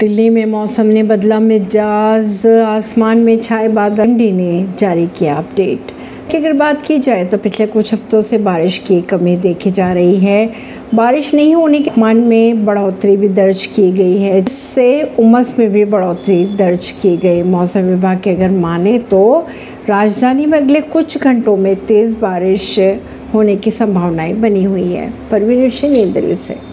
दिल्ली में मौसम ने बदला मिजाज, आसमान में छाए बादल। ने जारी किया अपडेट। की अगर बात की जाए तो पिछले कुछ हफ्तों से बारिश की कमी देखी जा रही है। बारिश नहीं होने के मान में बढ़ोतरी भी दर्ज की गई है, जिससे उमस में भी बढ़ोतरी दर्ज की गई। मौसम विभाग के अगर माने तो राजधानी में अगले कुछ घंटों में तेज़ बारिश होने की संभावनाएँ बनी हुई है। परवीन सिंह, नई दिल्ली से।